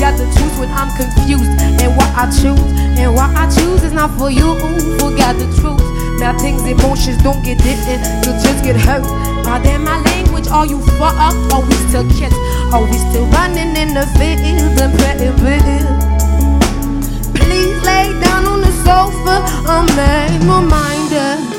got the truth when I'm confused. And what I choose, and what I choose is not for you. Forgot the truth. Now things, emotions don't get distant, you just get hurt. By then my language, all you fuck up, always still kids, always still running in the field and praying. Please lay down on the sofa, a reminder.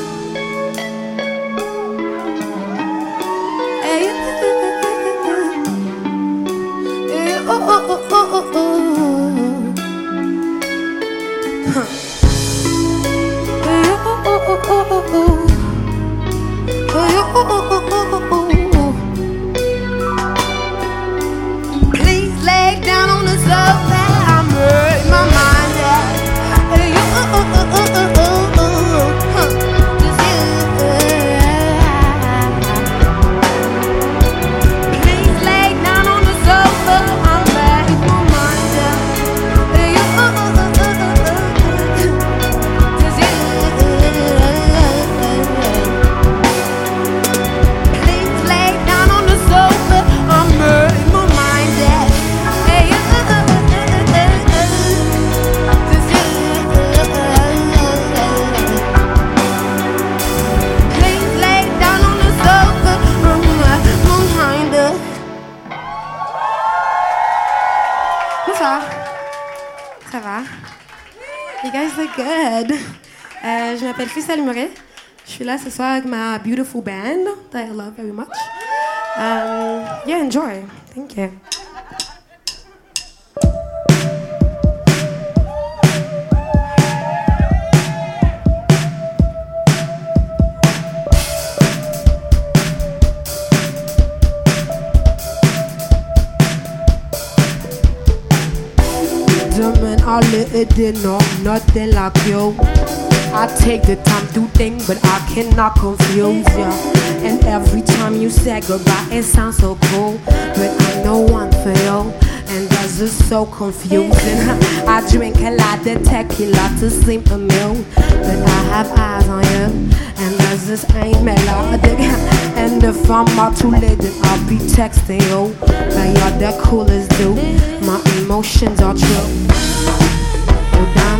guys. It's like my beautiful band that I love very much. Um, yeah, enjoy. Thank you. Demon, all it did not nothing like you. I take the time to think, but I cannot confuse ya. And every time you say goodbye, it sounds so cool. But I know one for you, and that's just so confusing. I drink a lot of tequila to seem immune, but I have eyes on you, and that's just ain't melodic. And if I'm out too late, then I'll be texting you. Like you're the coolest dude, my emotions are true. Oh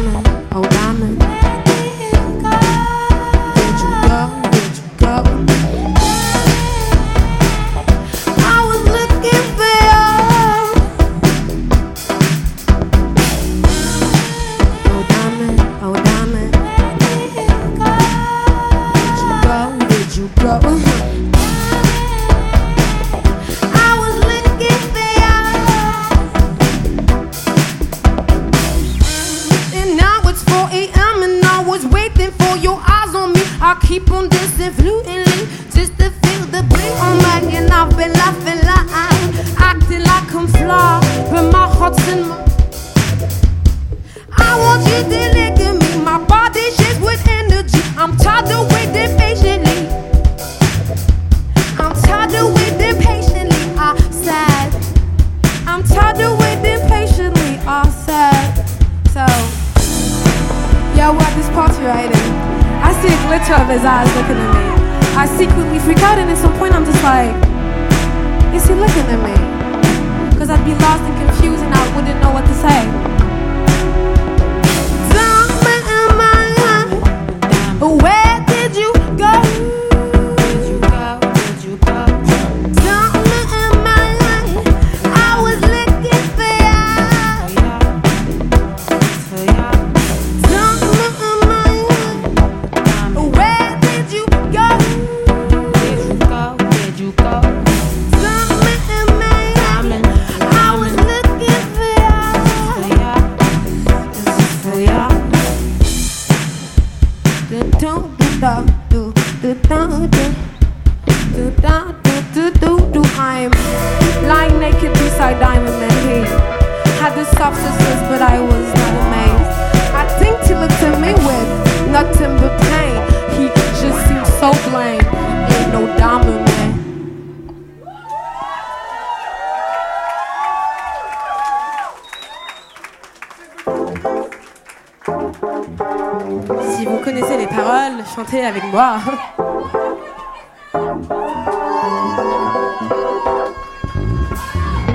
si vous connaissez les paroles, chantez avec moi.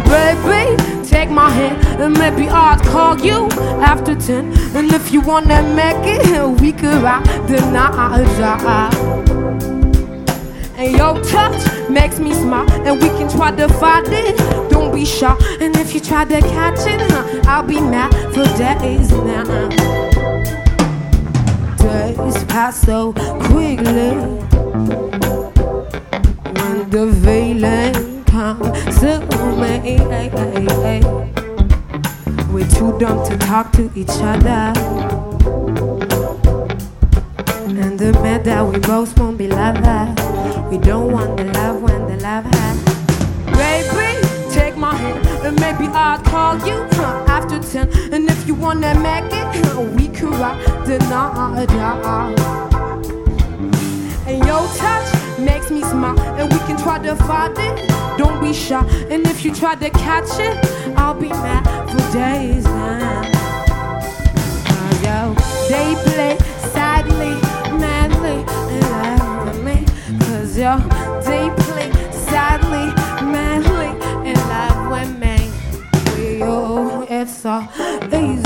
Baby, take my hand and maybe I'll call you after 10. And if you wanna make it, we could ride the night. And your touch makes me smile. And we can try to fight it. Don't be shy. And if you try to catch it, I'll be mad for days now. days pass so quickly when the feeling comes to me. We're too dumb to talk to each other. And the man that we both won't be lovers. We don't want the love when the love has. Baby, take my hand, and maybe I'll call you. Huh? mountain. And if you wanna make it, we can ride the And your touch makes me smile, and we can try to find it. Don't be shy, and if you try to catch it, I'll be mad for days now. Yo, they play sadly, madly, and lovingly, cause yo, they play sadly, madly, and lovingly life so easy.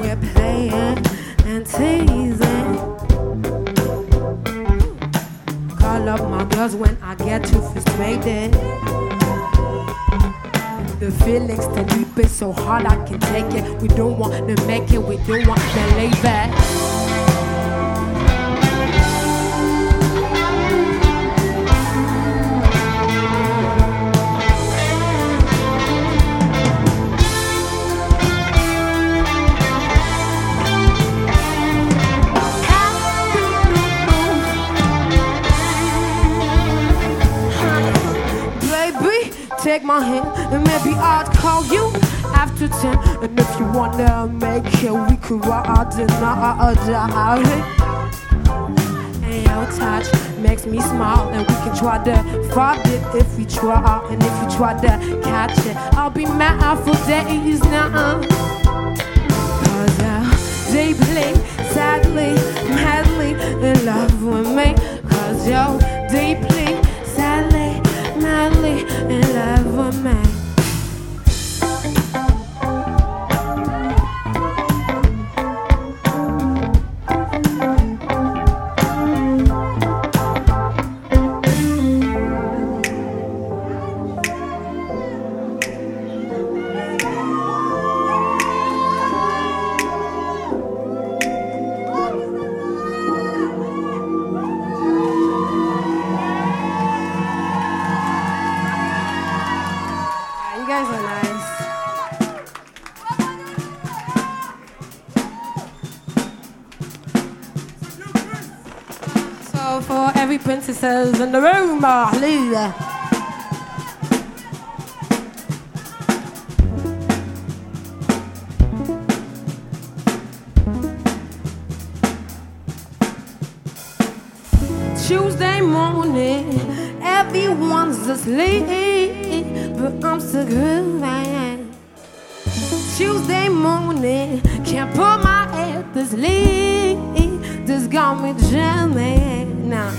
We're playing and teasing. Call up my girls when I get too frustrated. The feelings to deep is so hard I can take it. We don't want to make it, we don't want to lay back. My hand, and maybe I'd call you after ten. And if you wanna make it, we could ride the night. And your touch makes me smile, and we can try to find it if we try. And if you try to catch it, I'll be mad for days now. Cause they play sadly, madly in love with me. Cause yo, they play sadly, love with me. Hallelujah. Tuesday morning, everyone's asleep, but I'm still grooving. Tuesday morning, can't put my head to sleep. This got me jamming. Now,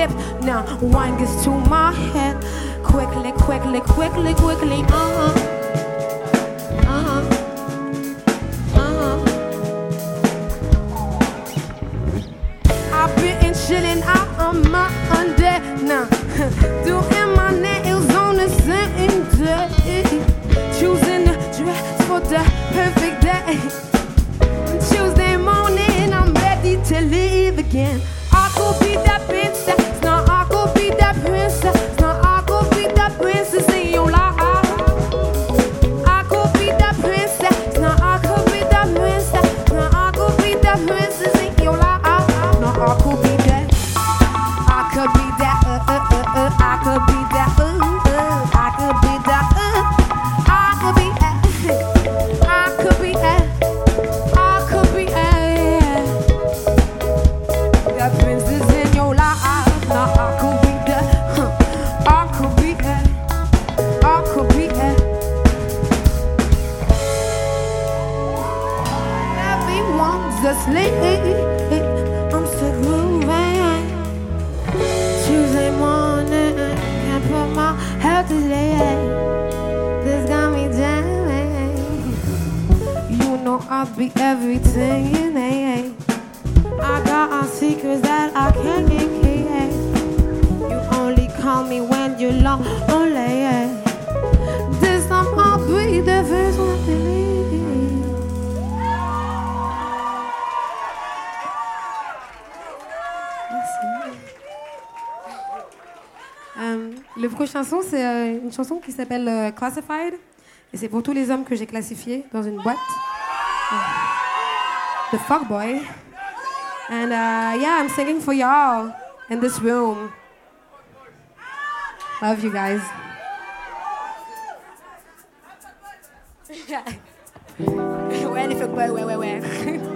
lips. Now, wine gets to my head. Quickly, quickly, quickly, quickly. Uh huh. Uh huh. Uh huh. I've been chilling out on my under now. Asleep. I'm still grooving. Tuesday morning, can't put my head to sleep. This got me jamming. You know I'll be everything you need. I got our secrets that I can't keep. Euh, le prochain son, c'est euh, une chanson qui s'appelle euh, Classified. Et c'est pour tous les hommes que j'ai classifiés dans une boîte. The Fuckboy. And uh, yeah, I'm singing for y'all in this room. Love you guys. ouais, les fuckboys, ouais, ouais, ouais.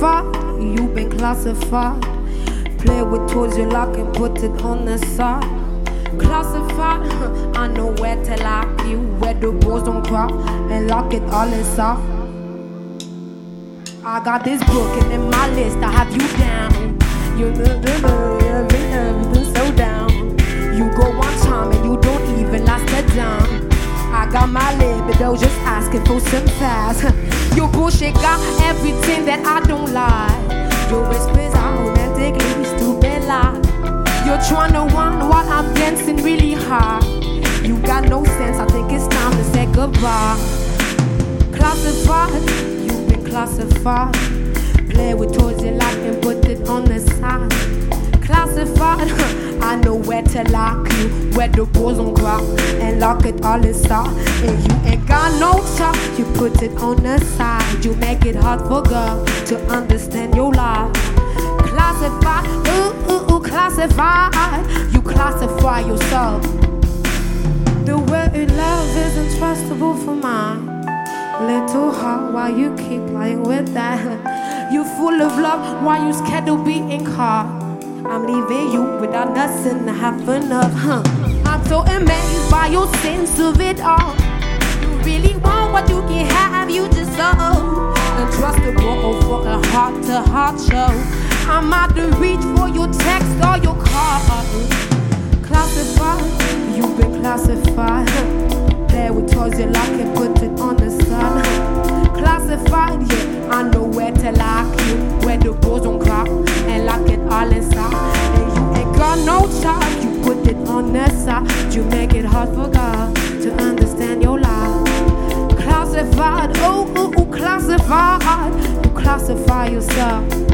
Classified, you've been classified. Play with toys you lock and put it on the side. Classified, I know where to lock you, where the boys don't cry, and lock it all inside. I got this book and in my list I have you down. You everything so down. You go one time and you don't even last a down. I got my libido just asking for some fast. Your bullshit got everything that I don't like. Your whispers are romantically stupid lie. You're trying to whine while I'm dancing really hard. You got no sense, I think it's time to say goodbye. Classified, you've been classified. Play with toys you like and put it on the side. Classified, I know where to lock you, where the balls don't and lock it all inside. And you ain't got no time, you put it on the side. You make it hard for girl to understand your life. Classified, ooh, ooh, ooh, classified. You classify yourself. The word in love isn't trustable for mine. Little heart, why you keep playing with that? You full of love, why you scared to be in car? I'm leaving you without nothing to have enough, huh? I'm so amazed by your sense of it all. You really want what you can have, you deserve. Untrustable for a heart to heart show. I'm out to reach for your text or your call. Classified, you've been classified. Play with toys you lock and put it on the sun. Classified, yeah, I know where to lock you, where the balls don't cry, and lock it all inside. And you ain't got no time, you put it on the side. You make it hard for God to understand your life. Classified, oh, ooh, ooh, classified. You classify yourself.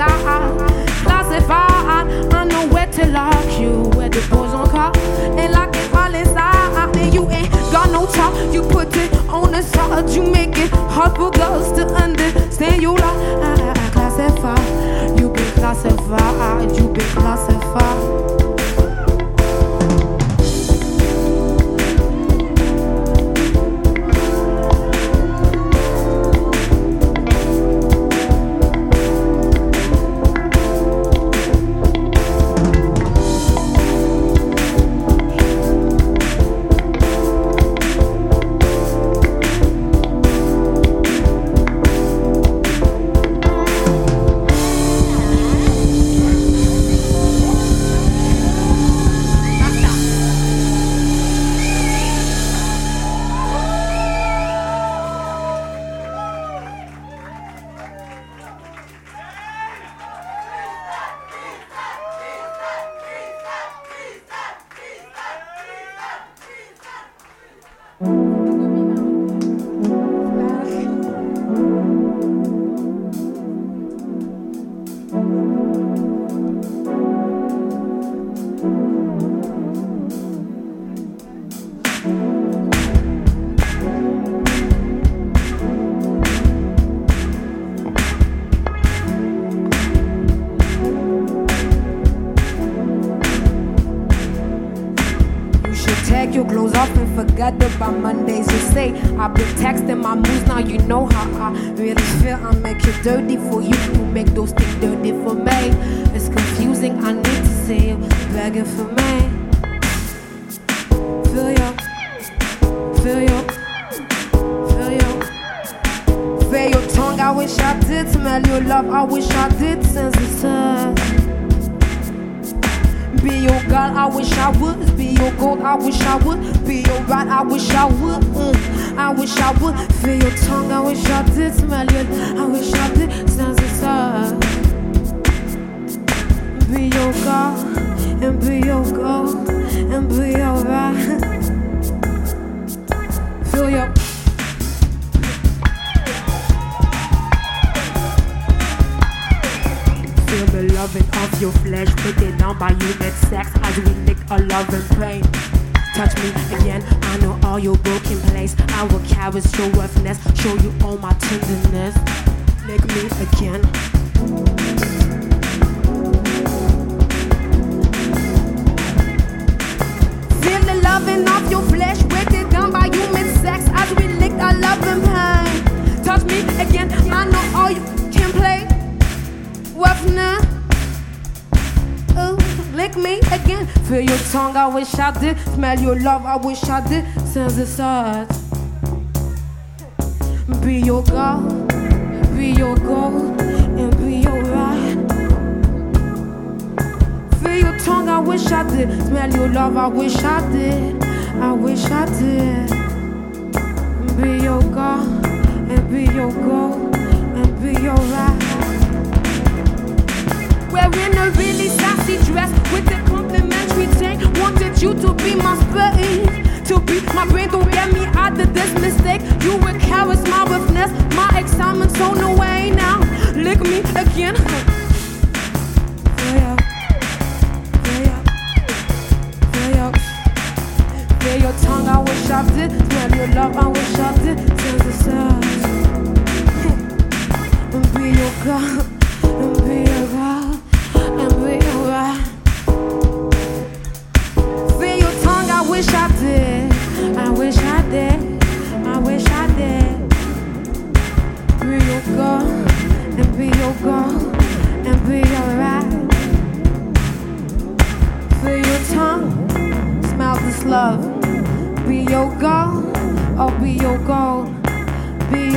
On the side. Classified, I know where to lock you, where the boys on call, and lock it all inside. And you ain't got no time, you put it on the side. You make it hard for girls to understand you like classified. You been classified, you been classified. Your roughness, show you all my tenderness. Lick me again. Feel the loving of your flesh, it down by human sex as we lick our love and pain. Touch me again, I know all you can play. What's? Ooh, lick me again. Feel your tongue, I wish I did. Smell your love, I wish I did. Sense the sides. Be your girl, be your gold, and be your ride. Feel your tongue, I wish I did. Smell your love, I wish I did. I wish I did. Be your girl, and be your gold, and be your ride. Wearing a really sassy dress with a complimentary chain. Wanted you to be my space. To be my brain, don't get me out of this mistake. You would caress my roughness, my excitement's on the way now. Lick me again. Yeah, yeah, yeah. Feel your tongue, I wish I did. Smell your love, I wish I did. Till the. And be your girl,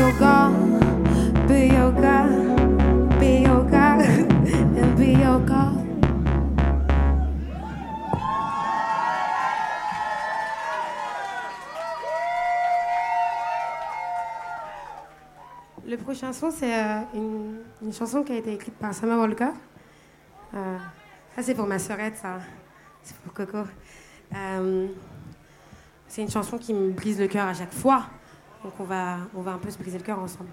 Be be and be. Le prochain son, c'est euh, une, chanson qui a été écrite par Sama Volka. Euh, ça, c'est pour ma sœurette, ça. C'est pour Coco. Euh, c'est une chanson qui me brise le cœur à chaque fois. Donc, on va, on va un peu se briser le cœur ensemble.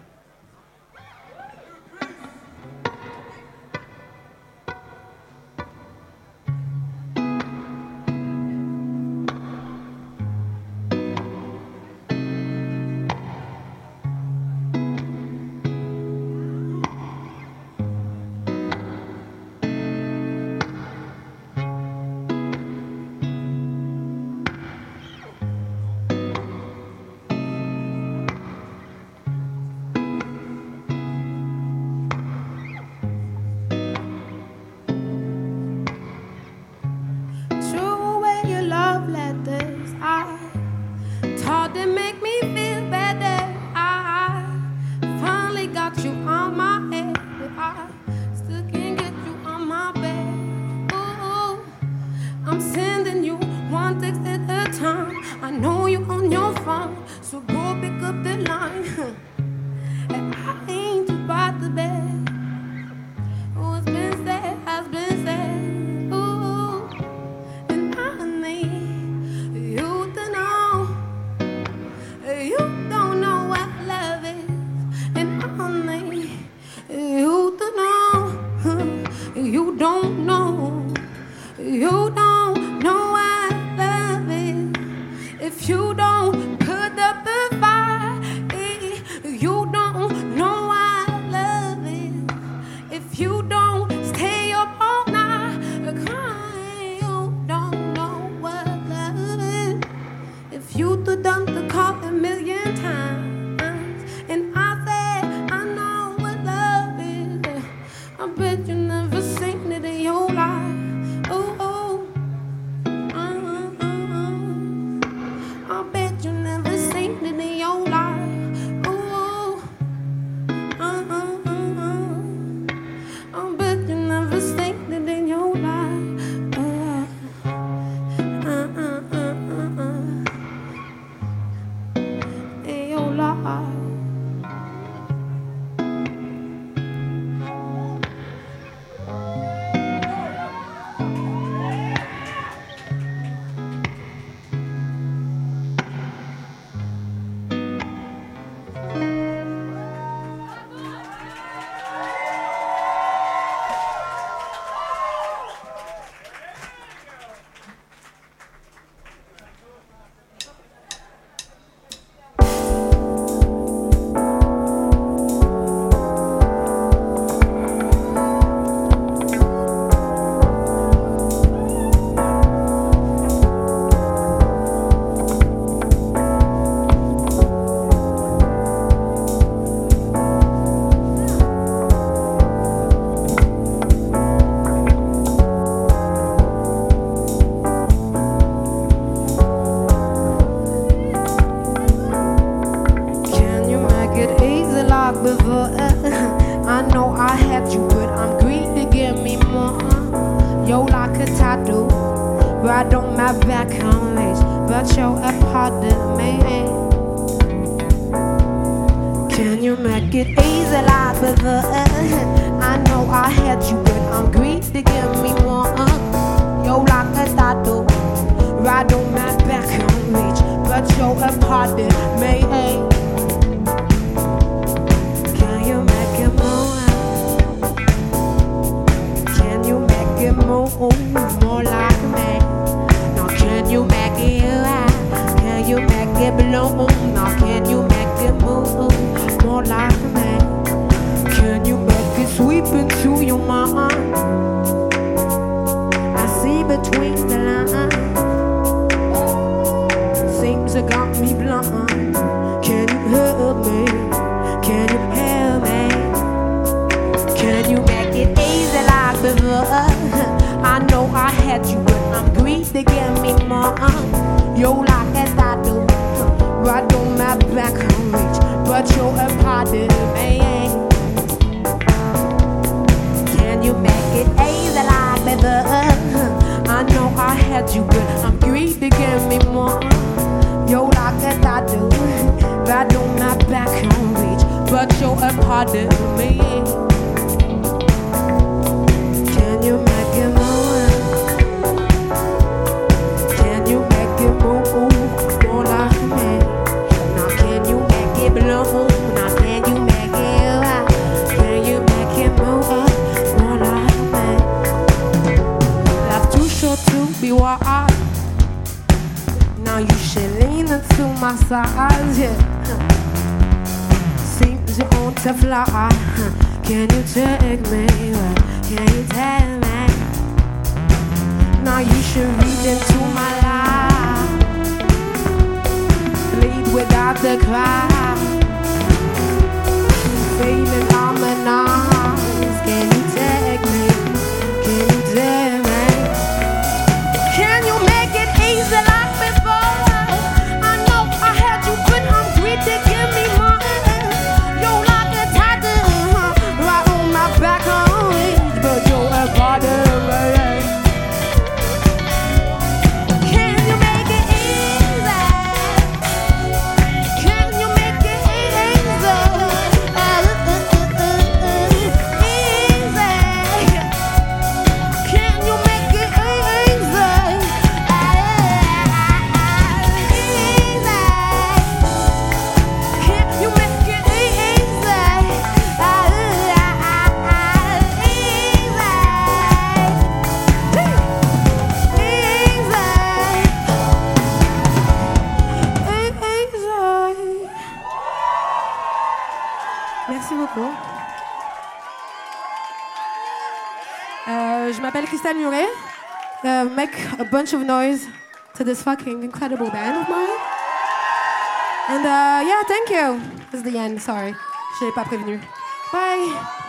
Into your mind? I see between the lines. Things that got me blind. Can you help me? Can you help me? Can you make it easy like before? I know I had you, but I'm greedy give me more. Yo, like as I do, right on my back reach, but you're a part I had you, but I'm greedy give me more. Yo, like as I do, right on my back on reach, but you're a part of me. Side, yeah. Seems you want to fly. Can you take me? Can you tell me? Now you should read into my life. Bleed without the cry. Feeling harmonized. Can you take me? Can you tell me? Uh, make a bunch of noise to this fucking incredible band of mine. And uh, yeah, thank you. This is the end, sorry. Je pas prévenu. Bye.